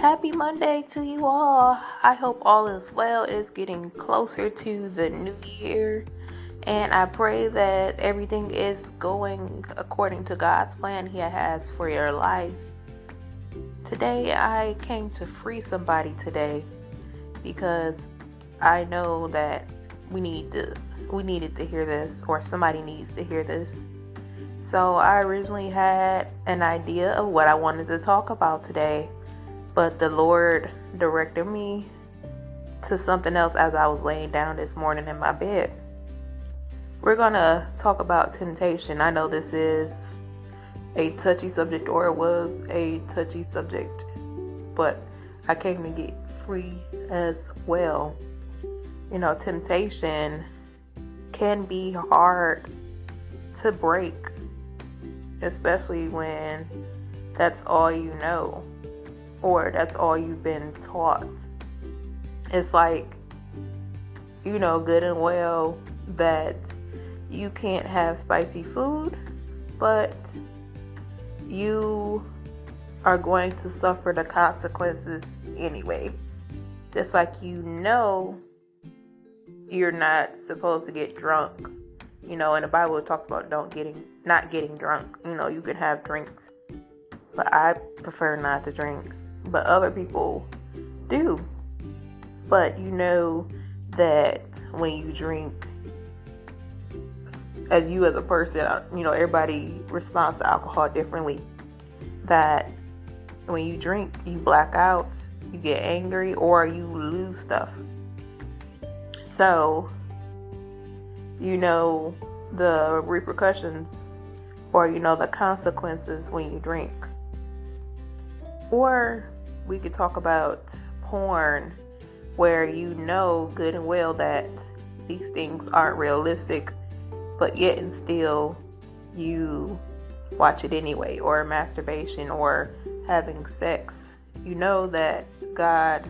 Happy Monday to you all. I hope all is well. It is getting closer to the new year, and I pray that everything is going according to God's plan He has for your life. Today, I came to free somebody today because I know that we need to we needed to hear this or somebody needs to hear this. So, I originally had an idea of what I wanted to talk about today but the Lord directed me to something else as I was laying down this morning in my bed. We're going to talk about temptation. I know this is a touchy subject, or it was a touchy subject, but I came to get free as well. You know, temptation can be hard to break, especially when that's all you know or that's all you've been taught. It's like, you know, good and well that you can't have spicy food, but you are going to suffer the consequences anyway. Just like you know you're not supposed to get drunk. You know, and the Bible talks about don't getting not getting drunk. You know, you can have drinks. But I prefer not to drink but other people do. But you know that when you drink, as you as a person, uh, you know, everybody responds to alcohol differently. That when you drink, you black out, you get angry, or you lose stuff. So, you know the repercussions or you know the consequences when you drink. Or we could talk about porn where you know good and well that these things aren't realistic, but yet and still you watch it anyway, or masturbation, or having sex. You know that God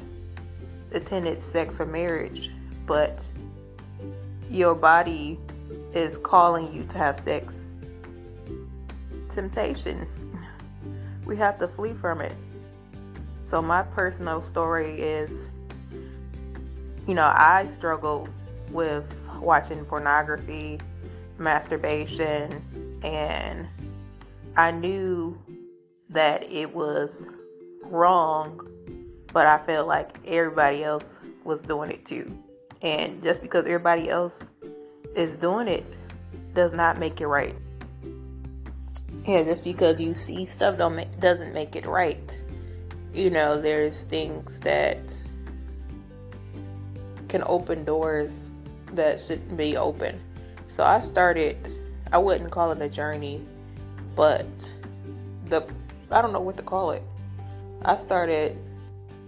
intended sex for marriage, but your body is calling you to have sex. Temptation. We have to flee from it. So, my personal story is you know, I struggled with watching pornography, masturbation, and I knew that it was wrong, but I felt like everybody else was doing it too. And just because everybody else is doing it does not make it right. Yeah, just because you see stuff don't make, doesn't make it right you know, there's things that can open doors that shouldn't be open. So I started, I wouldn't call it a journey, but the, I don't know what to call it. I started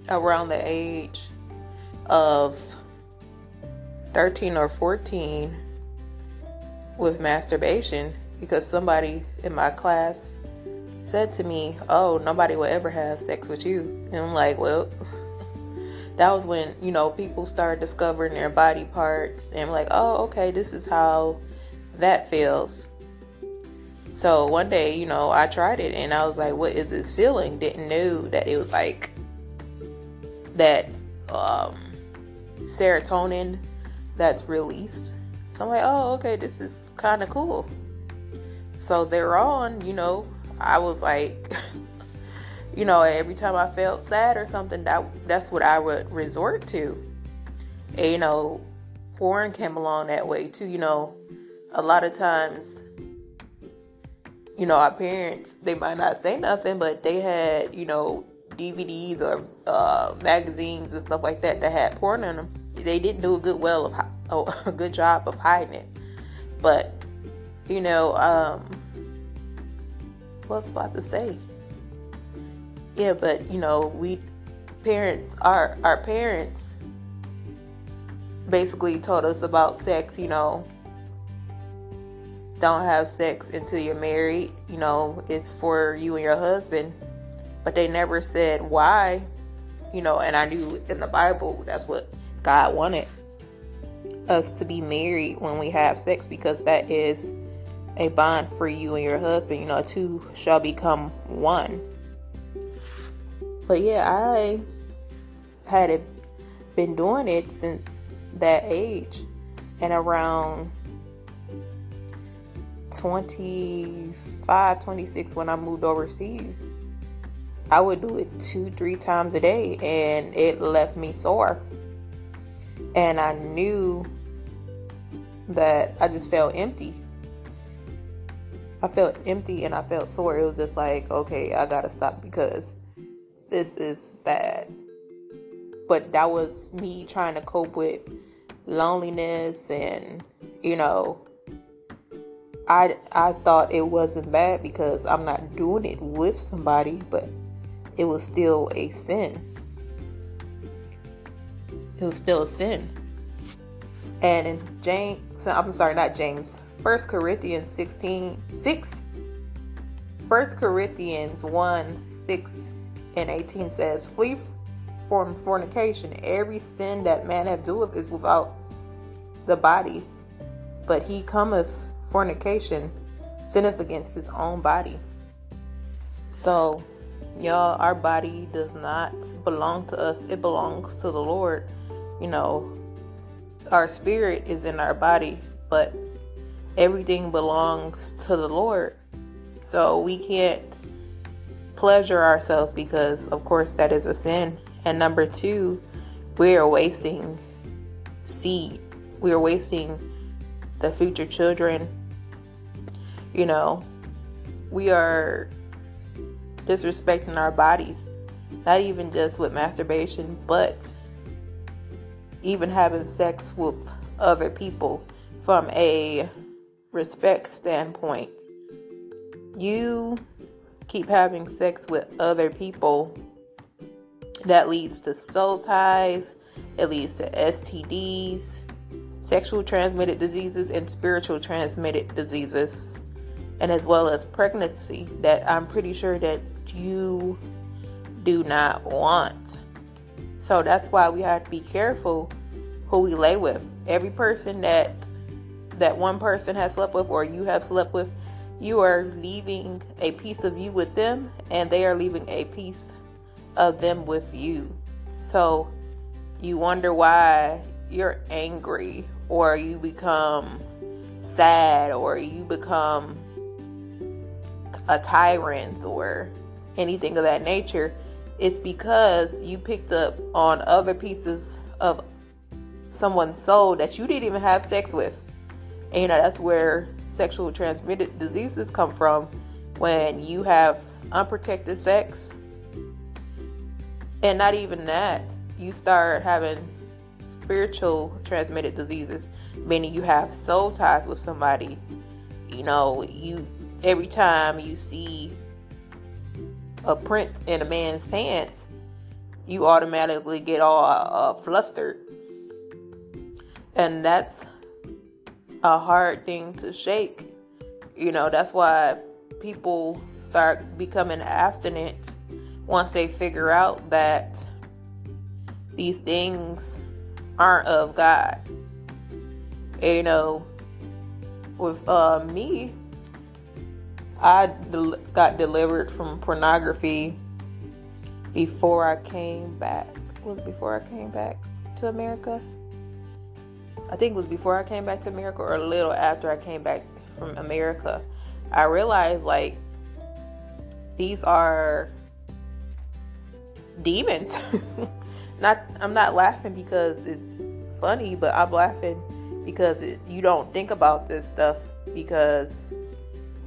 around the age of 13 or 14 with masturbation because somebody in my class said to me, "Oh, nobody will ever have sex with you," and I'm like, "Well." That was when you know people started discovering their body parts, and I'm like, "Oh, okay, this is how that feels." So one day, you know, I tried it, and I was like, "What is this feeling?" Didn't know that it was like that um, serotonin that's released. So I'm like, "Oh, okay, this is kind of cool." So they're on, you know, I was like, you know, every time I felt sad or something, that that's what I would resort to. And, you know, porn came along that way too. You know, a lot of times, you know, our parents they might not say nothing, but they had, you know, DVDs or uh, magazines and stuff like that that had porn in them. They didn't do a good well of oh, a good job of hiding it, but you know, um, was about to say. Yeah, but you know, we parents, our our parents, basically told us about sex. You know, don't have sex until you're married. You know, it's for you and your husband. But they never said why. You know, and I knew in the Bible that's what God wanted us to be married when we have sex because that is a bond for you and your husband. You know, two shall become one. But yeah, I had been doing it since that age. And around 25, 26, when I moved overseas, I would do it two, three times a day, and it left me sore. And I knew that I just felt empty. I felt empty and I felt sore. It was just like, okay, I gotta stop because this is bad. But that was me trying to cope with loneliness and, you know, I I thought it wasn't bad because I'm not doing it with somebody, but it was still a sin. It was still a sin. And in James, I'm sorry, not James. First Corinthians 16, 6. 1 Corinthians 1, 6 and 18 says, Flee from fornication. Every sin that man hath doeth is without the body, but he cometh fornication, sinneth against his own body. So, y'all, our body does not belong to us, it belongs to the Lord. You know, our spirit is in our body, but everything belongs to the Lord. So we can't pleasure ourselves because, of course, that is a sin. And number two, we are wasting seed. We are wasting the future children. You know, we are disrespecting our bodies, not even just with masturbation, but even having sex with other people from a respect standpoint. You keep having sex with other people, that leads to soul ties, it leads to STDs, sexual transmitted diseases, and spiritual transmitted diseases, and as well as pregnancy that I'm pretty sure that you do not want. So that's why we have to be careful who we lay with. Every person that that one person has slept with or you have slept with, you are leaving a piece of you with them and they are leaving a piece of them with you. So you wonder why you're angry or you become sad or you become a tyrant or anything of that nature it's because you picked up on other pieces of someone's soul that you didn't even have sex with. And you know, that's where sexual transmitted diseases come from when you have unprotected sex. And not even that, you start having spiritual transmitted diseases, meaning you have soul ties with somebody. You know, you every time you see a print in a man's pants, you automatically get all uh, flustered. And that's a hard thing to shake. You know, that's why people start becoming abstinent once they figure out that these things aren't of God. And, you know, with uh, me, I del- got delivered from pornography before I came back. Was before I came back to America? I think it was before I came back to America or a little after I came back from mm-hmm. America. I realized like these are demons. not I'm not laughing because it's funny, but I'm laughing because it, you don't think about this stuff because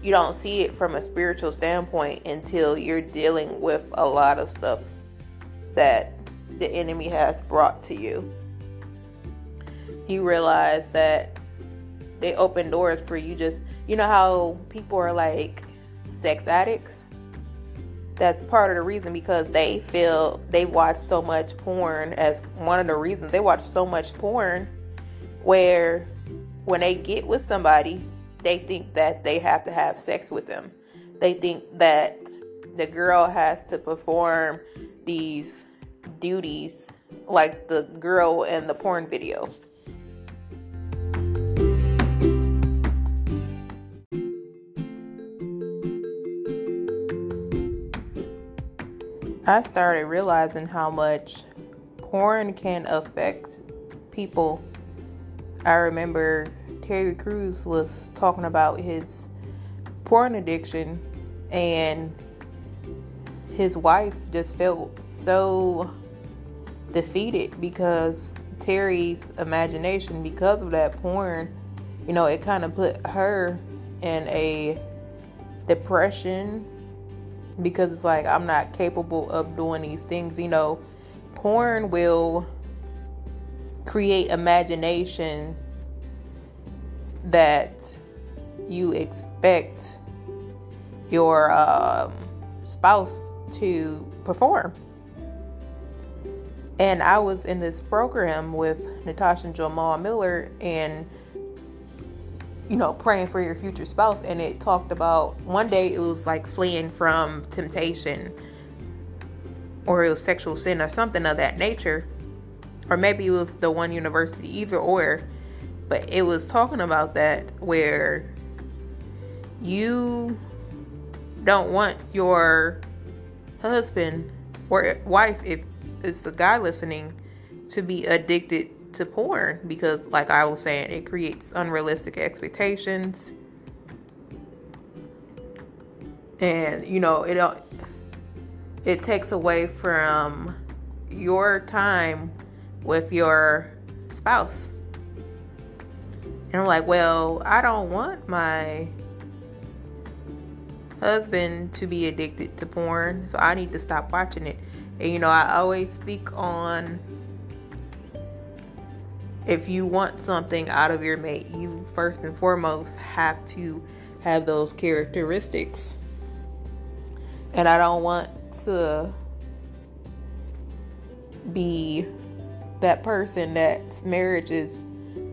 you don't see it from a spiritual standpoint until you're dealing with a lot of stuff that the enemy has brought to you. You realize that they open doors for you just you know how people are like sex addicts that's part of the reason because they feel they watch so much porn as one of the reasons they watch so much porn where when they get with somebody they think that they have to have sex with them. They think that the girl has to perform these duties like the girl in the porn video. I started realizing how much porn can affect people. I remember Terry Crews was talking about his porn addiction and his wife just felt so defeated because Terry's imagination because of that porn, you know, it kind of put her in a depression because it's like I'm not capable of doing these things. You know, porn will create imagination that you expect your um, spouse to perform. And I was in this program with Natasha and Jamal Miller and you know, praying for your future spouse and it talked about one day it was like fleeing from temptation or it was sexual sin or something of that nature. Or maybe it was the one university, either or. But it was talking about that where you don't want your husband or wife, if it's a guy listening, to be addicted to porn because, like I was saying, it creates unrealistic expectations. And you know, it uh, it takes away from your time with your spouse. And I'm like, well, I don't want my husband to be addicted to porn, so I need to stop watching it. And you know, I always speak on if you want something out of your mate, you first and foremost have to have those characteristics. And I don't want to be that person that marriage is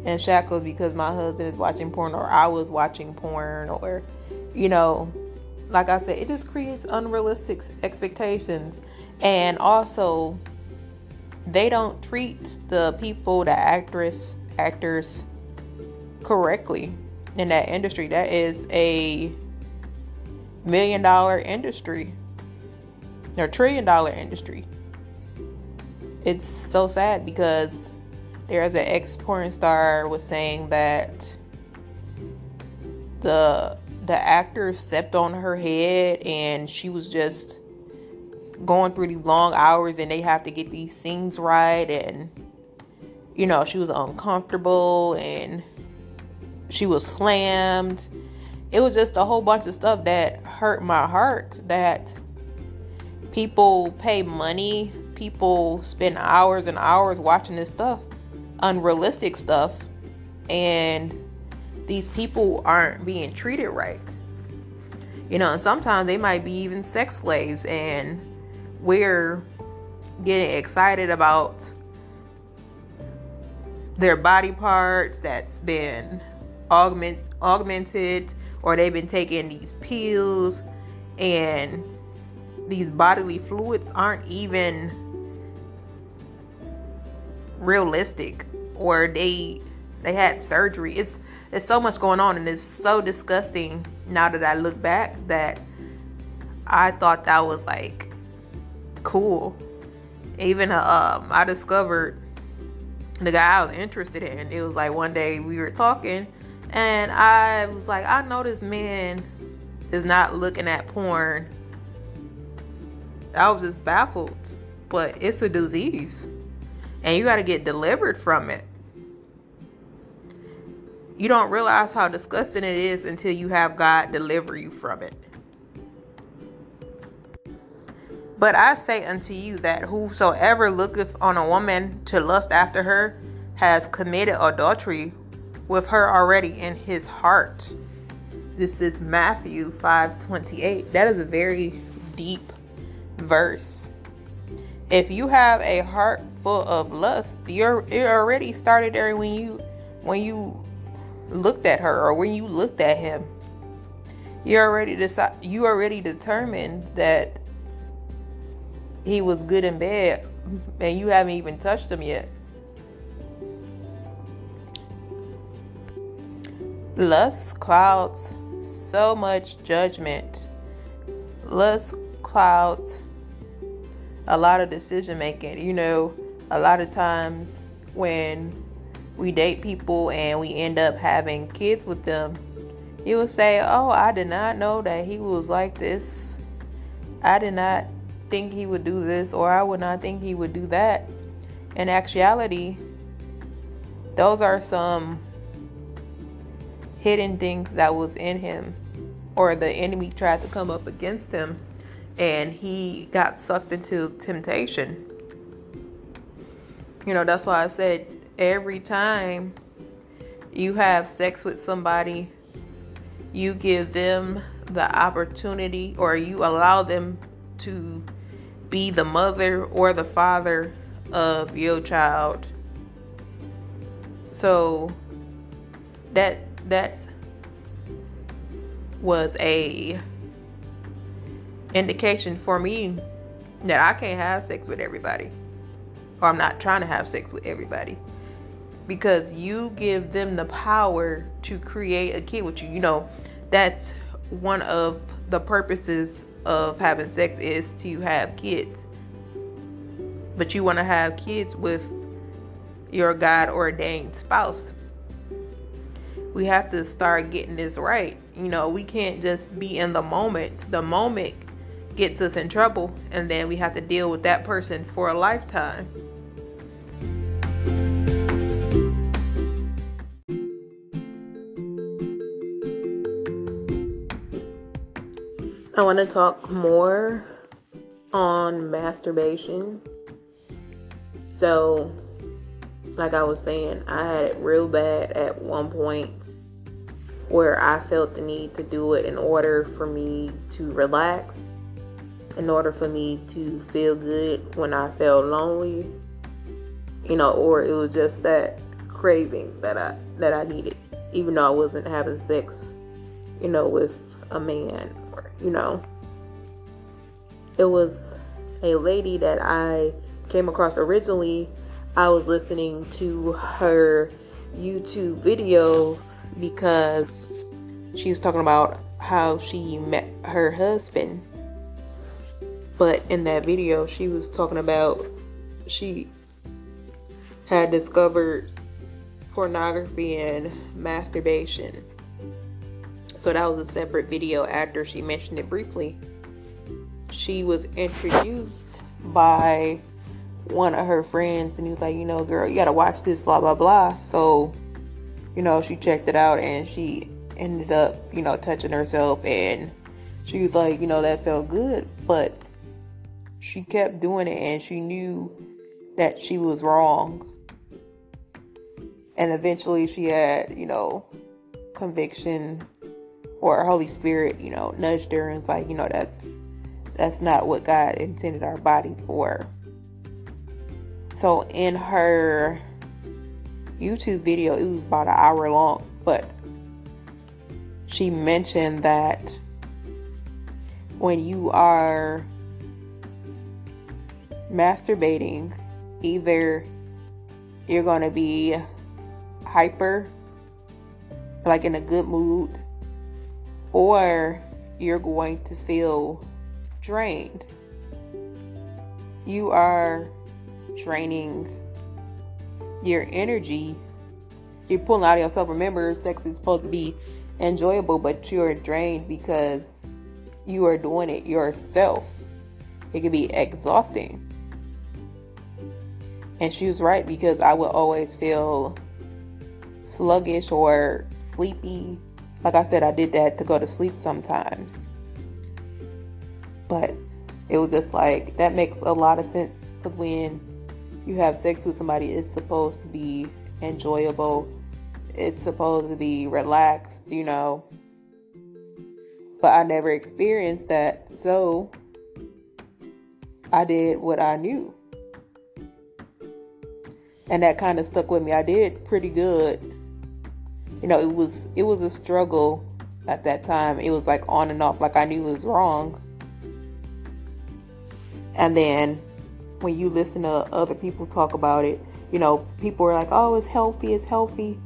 in shackles because my husband is watching porn or I was watching porn or you know like I said it just creates unrealistic expectations and also they don't treat the people, the actress, actors correctly in that industry. That is a million dollar industry or trillion dollar industry. It's so sad because there's an ex porn star was saying that the the actor stepped on her head and she was just going through these long hours and they have to get these scenes right and you know she was uncomfortable and she was slammed. It was just a whole bunch of stuff that hurt my heart that people pay money people spend hours and hours watching this stuff unrealistic stuff and these people aren't being treated right. You know and sometimes they might be even sex slaves and we're getting excited about their body parts that's been augment augmented or they've been taking these pills and these bodily fluids aren't even realistic or they they had surgery. It's it's so much going on and it's so disgusting now that I look back that I thought that was like cool. Even um, I discovered the guy I was interested in. It was like one day we were talking, and I was like, I know this man is not looking at porn. I was just baffled, but it's a disease, and you got to get delivered from it. You don't realize how disgusting it is until you have God deliver you from it. But I say unto you that whosoever looketh on a woman to lust after her has committed adultery with her already in his heart. This is Matthew 5:28. That is a very deep verse. If you have a heart full of lust, you're it already started there when you when you looked at her or when you looked at him. You already decide you already determined that he was good in bed and you haven't even touched him yet. Lust clouds so much judgment. Lust clouds a lot of decision making. You know, a lot of times when we date people and we end up having kids with them, you will say, Oh, I did not know that he was like this. I did not think he would do this, or I would not think he would do that. In actuality, those are some hidden things that was in him or the enemy tried to come up against him and he got sucked into temptation. You know, that's why I said every time you have sex with somebody, you give them the opportunity or you allow them to be the mother or the father of your child. So that that was a indication for me that I can't have sex with everybody. Or I'm not trying to have sex with everybody. Because you give them the power to create a kid with you. You know, that's one of the purposes of having sex is to have kids. But you want to have kids with your God ordained spouse. We have to start getting this right. You know, we can't just be in the moment. The moment gets us in trouble, and then we have to deal with that person for a lifetime. I want to talk more on masturbation. So, like I was saying, I had it real bad at one point where I felt the need to do it in order for me to relax, in order for me to feel good when I felt lonely, you know, or it was just that craving that I that I needed, even though I wasn't having sex, you know, with a man you know. It was a lady that I came across originally I was listening to her YouTube videos because she was talking about how she met her husband. But in that video, she was talking about she had discovered pornography and masturbation. So that was a separate video after she mentioned it briefly. She was introduced by one of her friends and he was like, you know, girl, you gotta watch this, blah blah blah. So, you know, she checked it out and she ended up, you know, touching herself and she was like, you know, that felt good, but she kept doing it and she knew that she was wrong. And eventually she had, you know, conviction or Holy Spirit, you know, nudged her and was like, you know, that's that's not what God intended our bodies for. So in her YouTube video, it was about an hour long, but she mentioned that when you are masturbating, either you're going to be hyper, like in a good mood, or you're going to feel drained. You are draining your energy. You're pulling out of yourself. Remember, sex is supposed to be enjoyable, but you're drained because you are doing it yourself. It can be exhausting. And she was right because I would always feel sluggish or sleepy. Like I said, I did that to go to sleep sometimes. But it was just like, that makes a lot of sense because when you have sex with somebody, it's supposed to be enjoyable. It's supposed to be relaxed, you know. But I never experienced that. So I did what I knew. And that kind of stuck with me. I did pretty good. You know, it was it was a struggle at that time. It was like on and off like I knew it was wrong. And then when you listen to other people talk about it, you know, people are like, oh, it's healthy, it's healthy.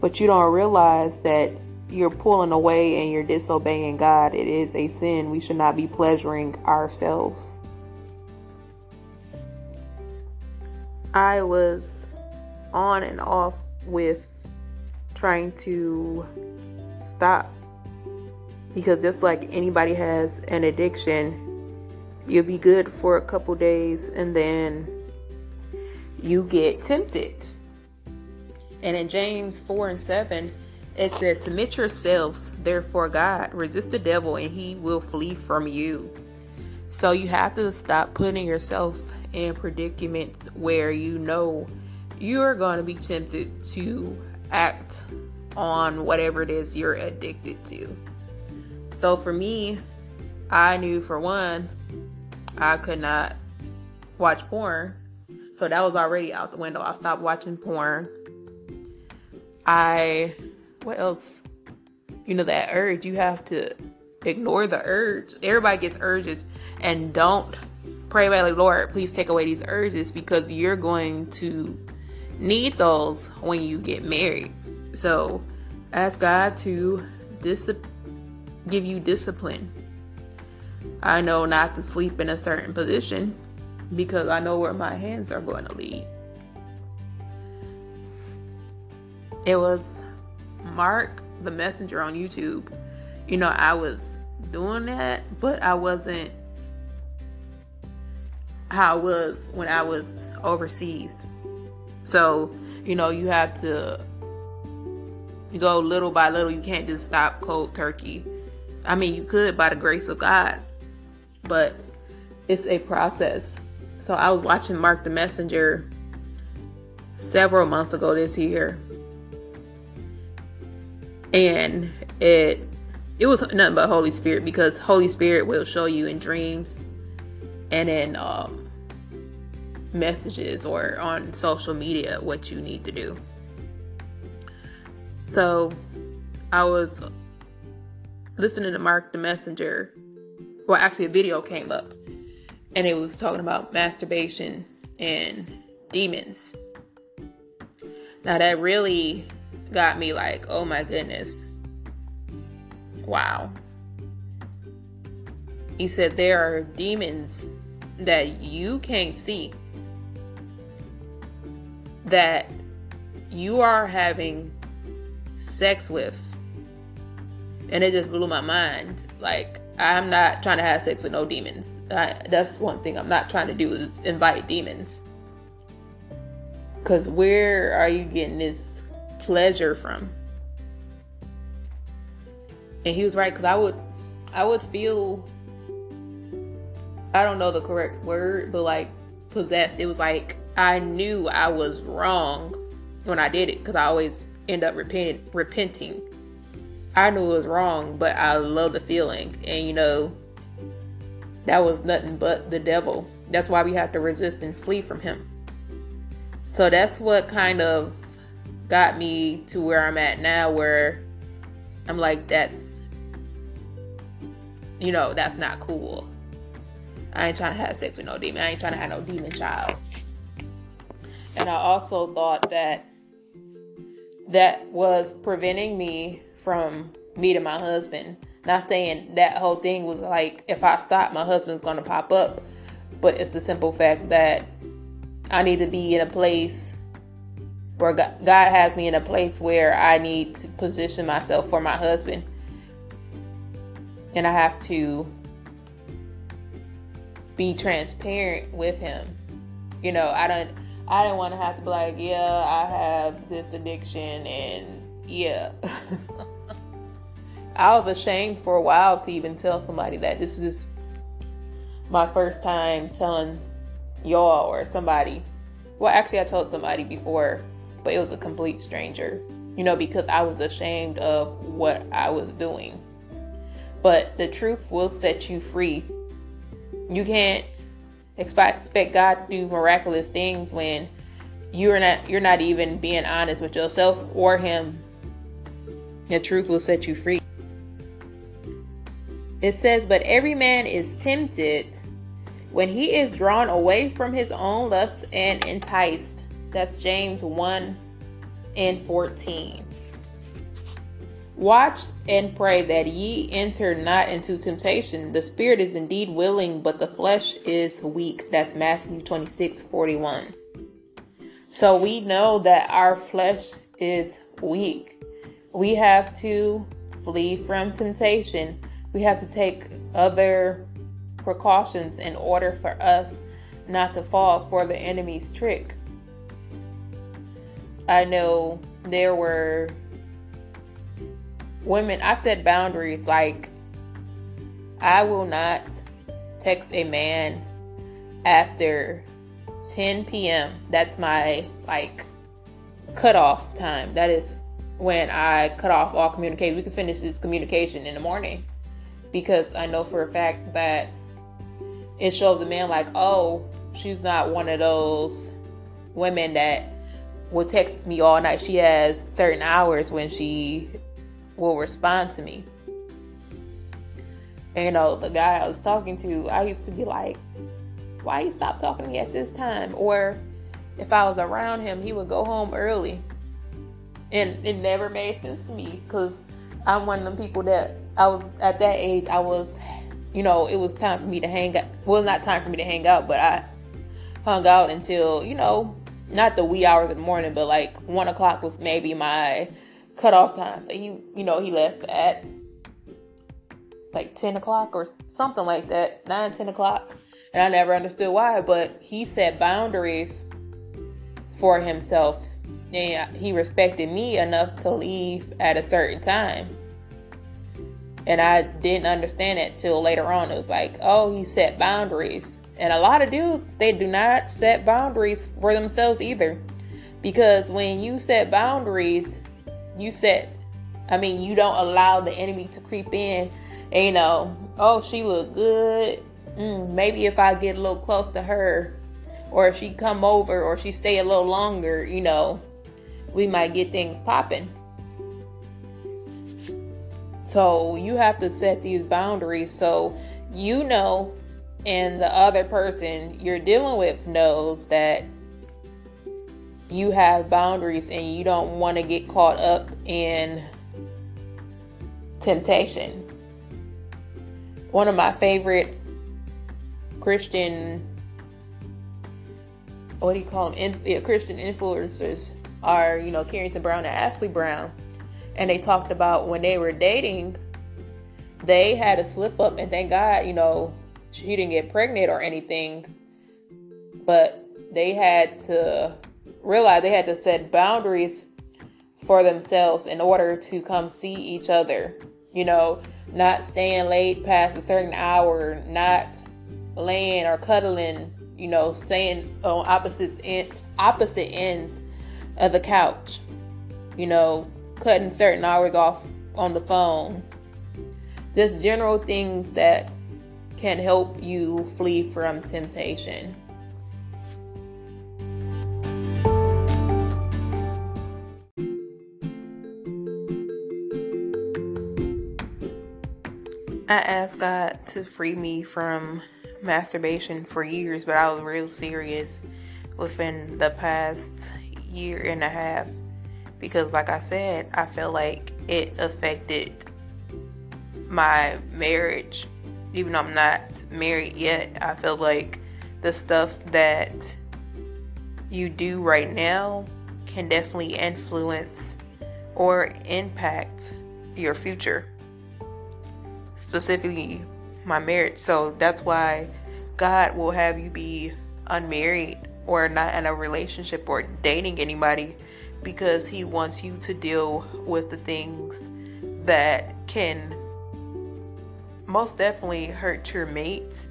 But you don't realize that you're pulling away and you're disobeying God. It is a sin. We should not be pleasuring ourselves. I was on and off with trying to stop because just like anybody has an addiction, you'll be good for a couple days and then you get tempted. And in James 4 and 7, it says, Submit yourselves, therefore, God, resist the devil, and he will flee from you. So you have to stop putting yourself in predicament where you know you're going to be tempted to act on whatever it is you're addicted to. So for me, I knew for one, I could not watch porn. So that was already out the window. I stopped watching porn. I, what else? You know, that urge, you have to ignore the urge. Everybody gets urges and don't pray like, Lord, please take away these urges because you're going to need those when you get married. So ask God to discipline give you discipline. I know not to sleep in a certain position because I know where my hands are going to lead. It was Mark the Messenger on YouTube. You know, I was doing that, but I wasn't how I was when I was overseas. So, you know, you have to go little by little. You can't just stop cold turkey I mean, you could by the grace of God, but it's a process. So I was watching Mark the Messenger several months ago this year, and it it was nothing but Holy Spirit because Holy Spirit will show you in dreams and in um, messages or on social media what you need to do. So I was listening to Mark the Messenger, well, actually, a video came up and it was talking about masturbation and demons. Now, that really got me like, oh my goodness. Wow. He said there are demons that you can't see that you are having sex with and it just blew my mind. Like I'm not trying to have sex with no demons. I, that's one thing I'm not trying to do is invite demons. Cause where are you getting this pleasure from? And he was right. Cause I would, I would feel. I don't know the correct word, but like possessed. It was like I knew I was wrong when I did it because I always end up repenting, repenting I knew it was wrong, but I love the feeling. And you know, that was nothing but the devil. That's why we have to resist and flee from him. So that's what kind of got me to where I'm at now, where I'm like, that's, you know, that's not cool. I ain't trying to have sex with no demon. I ain't trying to have no demon child. And I also thought that that was preventing me from meeting my husband. Not saying that whole thing was like if I stop, my husband's gonna pop up, but it's the simple fact that I need to be in a place where God has me in a place where I need to position myself for my husband, and I have to be transparent with him. You know, I don't. I didn't want to have to be like, yeah, I have this addiction, and yeah. I was ashamed for a while to even tell somebody that. This is my first time telling y'all or somebody. Well, actually, I told somebody before, but it was a complete stranger, you know, because I was ashamed of what I was doing. But the truth will set you free. You can't expect, expect God to do miraculous things when you're not you're not even being honest with yourself or him. The truth will set you free. It says, But every man is tempted when he is drawn away from his own lust and enticed. That's James 1 and 14. Watch and pray that ye enter not into temptation. The spirit is indeed willing, but the flesh is weak. That's Matthew 26 41. So we know that our flesh is weak. We have to flee from temptation. We have to take other precautions in order for us not to fall for the enemy's trick. I know there were women, I set boundaries like I will not text a man after 10 p.m. That's my like cutoff time. That is when I cut off all communication. We can finish this communication in the morning because I know for a fact that it shows the man like, oh, she's not one of those women that will text me all night. She has certain hours when she will respond to me. And, you know, the guy I was talking to, I used to be like, why you stop talking to me at this time? Or if I was around him, he would go home early. And it never made sense to me because I'm one of them people that I was at that age, I was, you know, it was time for me to hang out. Well, not time for me to hang out, but I hung out until, you know, not the wee hours of the morning, but like one o'clock was maybe my cutoff time. He, you know, he left at like 10 o'clock or something like that, 9, 10 o'clock. And I never understood why, but he set boundaries for himself. And he respected me enough to leave at a certain time. And I didn't understand it till later on. It was like, oh, he set boundaries. And a lot of dudes, they do not set boundaries for themselves either. Because when you set boundaries, you set, I mean, you don't allow the enemy to creep in. And, you know, oh, she look good mm, maybe if I get a little close to her, or if she come over, or she stay a little longer, you know, we might get things popping. So you have to set these boundaries so you know and the other person you're dealing with knows that you have boundaries and you don't want to get caught up in temptation. One of my favorite Christian, what do you call them? In, yeah, Christian influencers are, you know, Carrington Brown and Ashley Brown. And they talked about when they were dating, they had a slip up, and thank God, you know, she didn't get pregnant or anything. But they had to realize they had to set boundaries for themselves in order to come see each other. You know, not staying late past a certain hour, not laying or cuddling, you know, saying on opposite ends, opposite ends of the couch, you know, cutting certain hours off on the phone. Just general things that can help you flee from temptation. I asked God to free me from masturbation for years, but I was real serious within the past year and a half because, like I said, I feel like it affected my marriage. Even though I'm not married yet, I feel like the stuff that you do right now can definitely influence or impact your future, specifically my marriage. So that's why God will have you be unmarried or not in a relationship or dating anybody because He wants you to deal with the things that can most definitely hurt your mate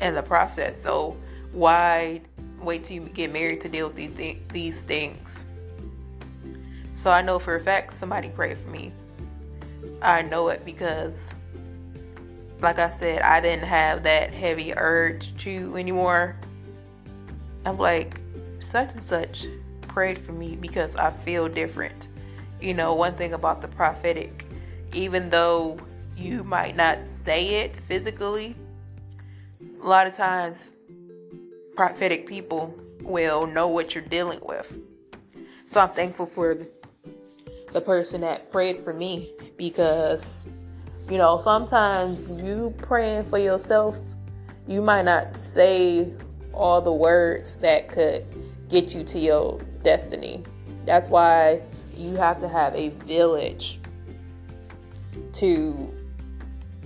in the process. So why wait till you get married to deal with these th- these things? So I know for a fact somebody prayed for me. I know it because like I said, I didn't have that heavy urge to anymore. I'm like, such and such prayed for me because I feel different. You know, one thing about the prophetic, even though you might not say it physically, a lot of times prophetic people will know what you're dealing with. So I'm thankful for the person that prayed for me because you know, sometimes you praying for yourself, you might not say all the words that could get you to your destiny. That's why you have to have a village to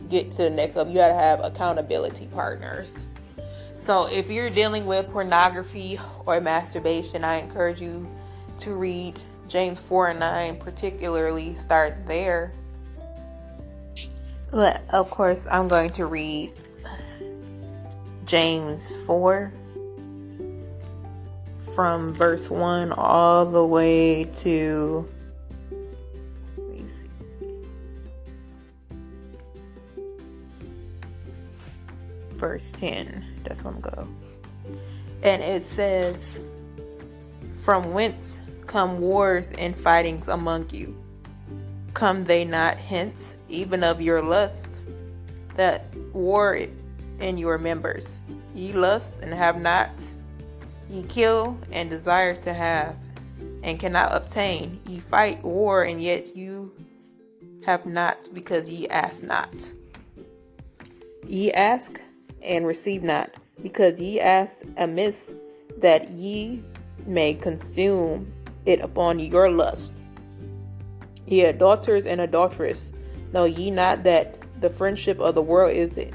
get to the next level. You got to have accountability partners. So if you're dealing with pornography or masturbation, I encourage you to read James 4 and 9, particularly start there. But of course, I'm going to read James 4 from verse 1 all the way to verse 10. That's where I'm going. And it says, From whence come wars and fightings among you? Come they not hence, even of your lust, that war in your members? Ye lust and have not, ye kill and desire to have, and cannot obtain. Ye fight war, and yet you have not, because ye ask not. Ye ask and receive not, because ye ask amiss that ye may consume it upon your lust. Ye adulterers and adulteress, know ye not that the friendship of the world is the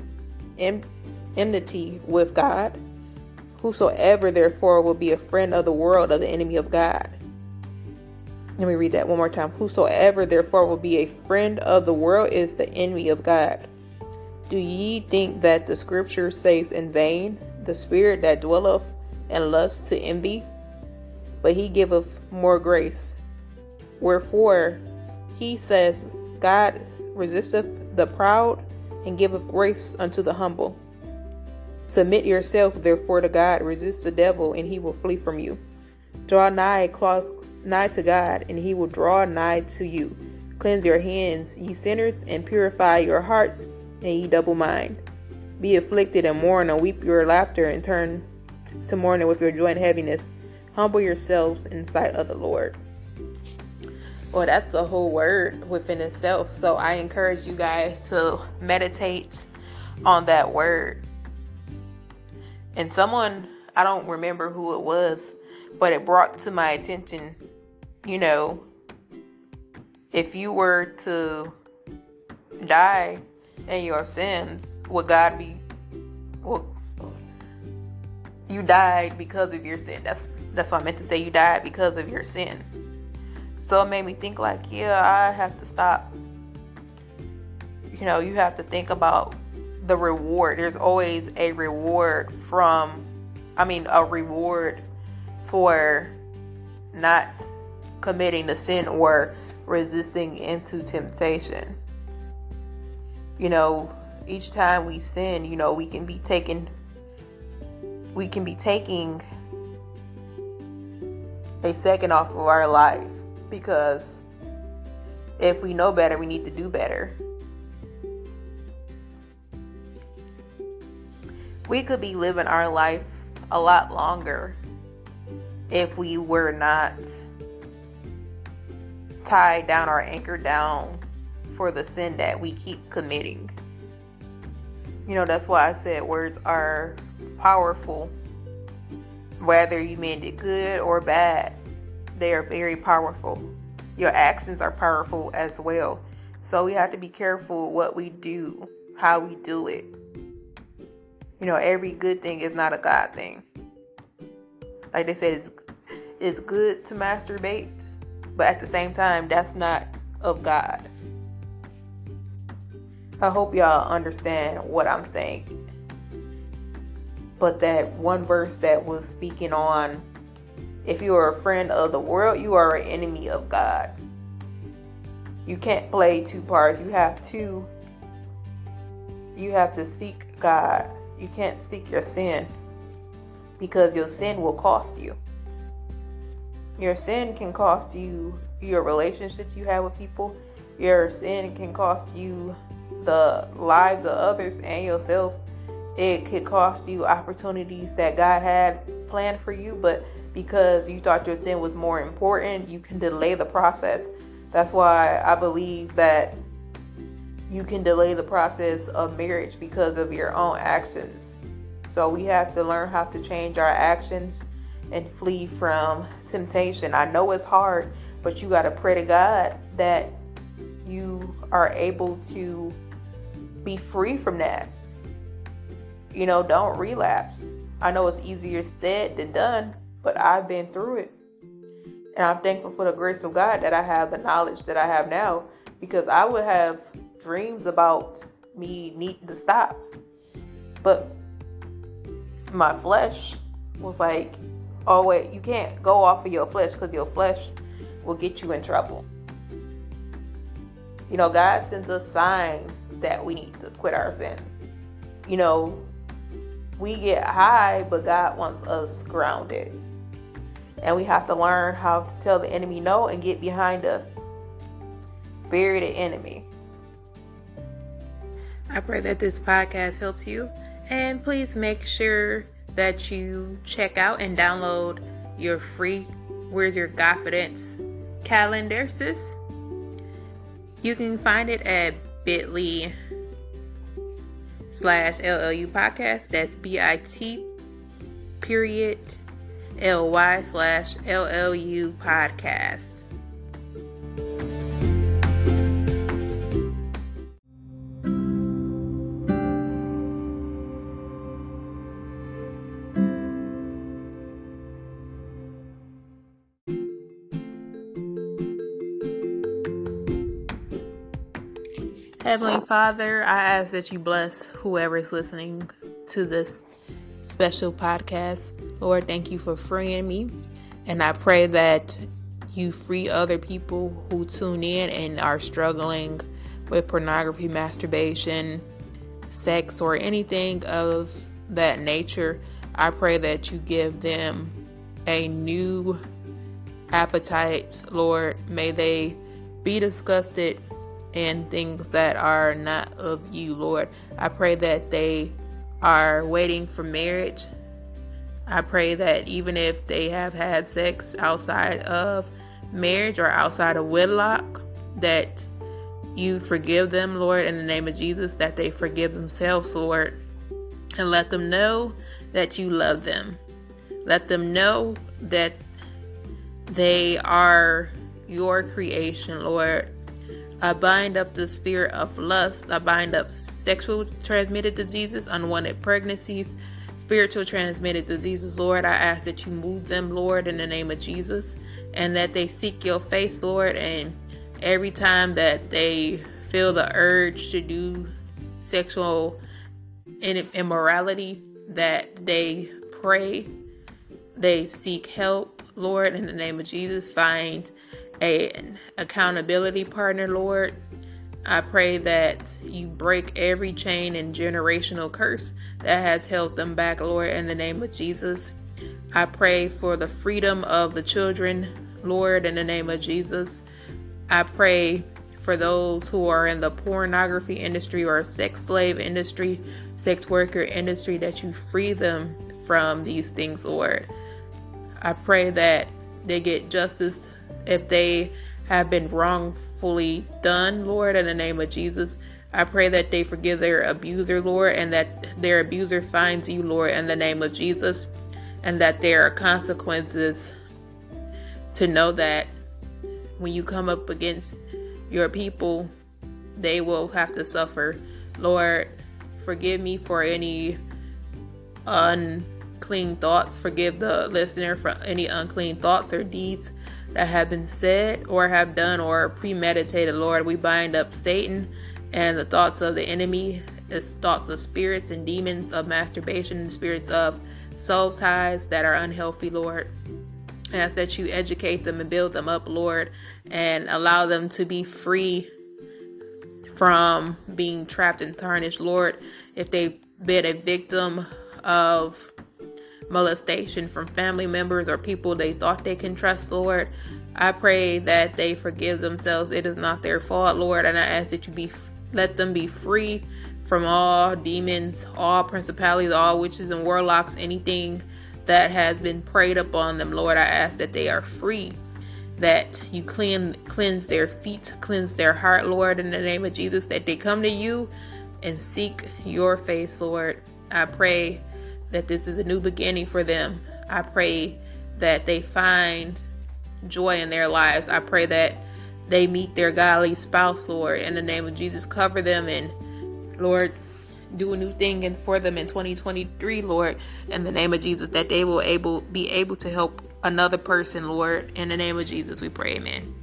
enmity with God? Whosoever therefore will be a friend of the world of the enemy of God. Let me read that one more time. Whosoever therefore will be a friend of the world is the enemy of God. Do ye think that the scripture says in vain, The spirit that dwelleth in lust to envy? But he giveth more grace. Wherefore he says, God resisteth the proud and giveth grace unto the humble. Submit yourself therefore to God, resist the devil, and he will flee from you. Draw nigh, nigh to God, and he will draw nigh to you. Cleanse your hands, ye sinners, and purify your hearts, and ye double mind. Be afflicted and mourn, and weep your laughter, and turn to mourning with your joy and heaviness. Humble yourselves in sight of the Lord. Well, that's a whole word within itself. So I encourage you guys to meditate on that word. And someone, I don't remember who it was, but it brought to my attention, you know, if you were to die and your sins, would God be well you died because of your sin. That's that's what I meant to say you died because of your sin. So it made me think like, yeah, I have to stop. You know, you have to think about the reward. There's always a reward from I mean a reward for not committing the sin or resisting into temptation you know, each time we sin, you know, we can be taking we can be taking a second off of our life because if we know better, we need to do better. We could be living our life a lot longer if we were not tied down or anchored down for the sin that we keep committing. You know, that's why I said words are powerful. Whether you meant it good or bad, they are very powerful. Your actions are powerful as well. So we have to be careful what we do, how we do it. You know, every good thing is not a God thing. Like they said, it's, it's good to masturbate, but at the same time, that's not of God. I hope y'all understand what I'm saying. But that one verse that was speaking on if you are a friend of the world, you are an enemy of God. You can't play two parts. You have to you have to seek God. You can't seek your sin because your sin will cost you. Your sin can cost you your relationships you have with people. Your sin can cost you the lives of others and yourself. It could cost you opportunities that God had planned for you, but because you thought your sin was more important, you can delay the process. That's why I believe that you can delay the process of marriage because of your own actions. So we have to learn how to change our actions and flee from temptation. I know it's hard, but you got to pray to God that you are able to be free from that. You know, don't relapse. I know it's easier said than done, but I've been through it. And I'm thankful for the grace of God that I have the knowledge that I have now because I would have dreams about me needing to stop. But my flesh was like, oh, wait, you can't go off of your flesh because your flesh will get you in trouble. You know, God sends us signs that we need to quit our sins. You know, we get high, but God wants us grounded. And we have to learn how to tell the enemy no and get behind us. Bury the enemy. I pray that this podcast helps you. And please make sure that you check out and download your free Where's Your Confidence calendar, sis. You can find it at bit.ly slash LLU podcast. That's B I T period L Y slash LLU podcast. Heavenly Father, I ask that you bless whoever is listening to this special podcast. Lord, thank you for freeing me. And I pray that you free other people who tune in and are struggling with pornography, masturbation, sex, or anything of that nature. I pray that you give them a new appetite, Lord. May they be disgusted in things that are not of you, Lord. I pray that they are waiting for marriage. I pray that even if they have had sex outside of marriage or outside of wedlock, that you forgive them, Lord, in the name of Jesus, that they forgive themselves, Lord, and let them know that you love them. Let them know that they are your creation, Lord, I bind up the spirit of lust. I bind up sexual transmitted diseases, unwanted pregnancies, spiritual transmitted diseases. Lord, I ask that you move them, Lord, in the name of Jesus, and that they seek your face, Lord. And every time that they feel the urge to do sexual immorality, that they pray, they seek help, Lord, in the name of Jesus. Find an accountability partner, Lord. I pray that you break every chain and generational curse that has held them back, Lord, in the name of Jesus. I pray for the freedom of the children, Lord, in the name of Jesus. I pray for those who are in the pornography industry or sex slave industry, sex worker industry, that you free them from these things, Lord. I pray that they get justice if they have been wrongfully done, Lord, in the name of Jesus. I pray that they forgive their abuser, Lord, and that their abuser finds you, Lord, in the name of Jesus, and that there are consequences to know that when you come up against your people, they will have to suffer. Lord, forgive me for any unclean thoughts. Forgive the listener for any unclean thoughts or deeds that have been said or have done or premeditated. Lord, we bind up Satan and the thoughts of the enemy, the thoughts of spirits and demons of masturbation and spirits of soul ties that are unhealthy, Lord. I ask that you educate them and build them up, Lord, and allow them to be free from being trapped and tarnished, Lord. If they've been a victim of molestation from family members or people they thought they can trust, Lord. I pray that they forgive themselves. It is not their fault, Lord, and I ask that you be let them be free from all demons, all principalities, all witches and warlocks, anything that has been preyed upon them, Lord. I ask that they are free, that you clean cleanse their feet, cleanse their heart, Lord, in the name of Jesus, that they come to you and seek your face, Lord. I pray that this is a new beginning for them. I pray that they find joy in their lives. I pray that they meet their godly spouse, Lord, in the name of Jesus. Cover them and, Lord, do a new thing and for them in 2023, Lord, in the name of Jesus, that they will able be able to help another person, Lord. In the name of Jesus, we pray, amen.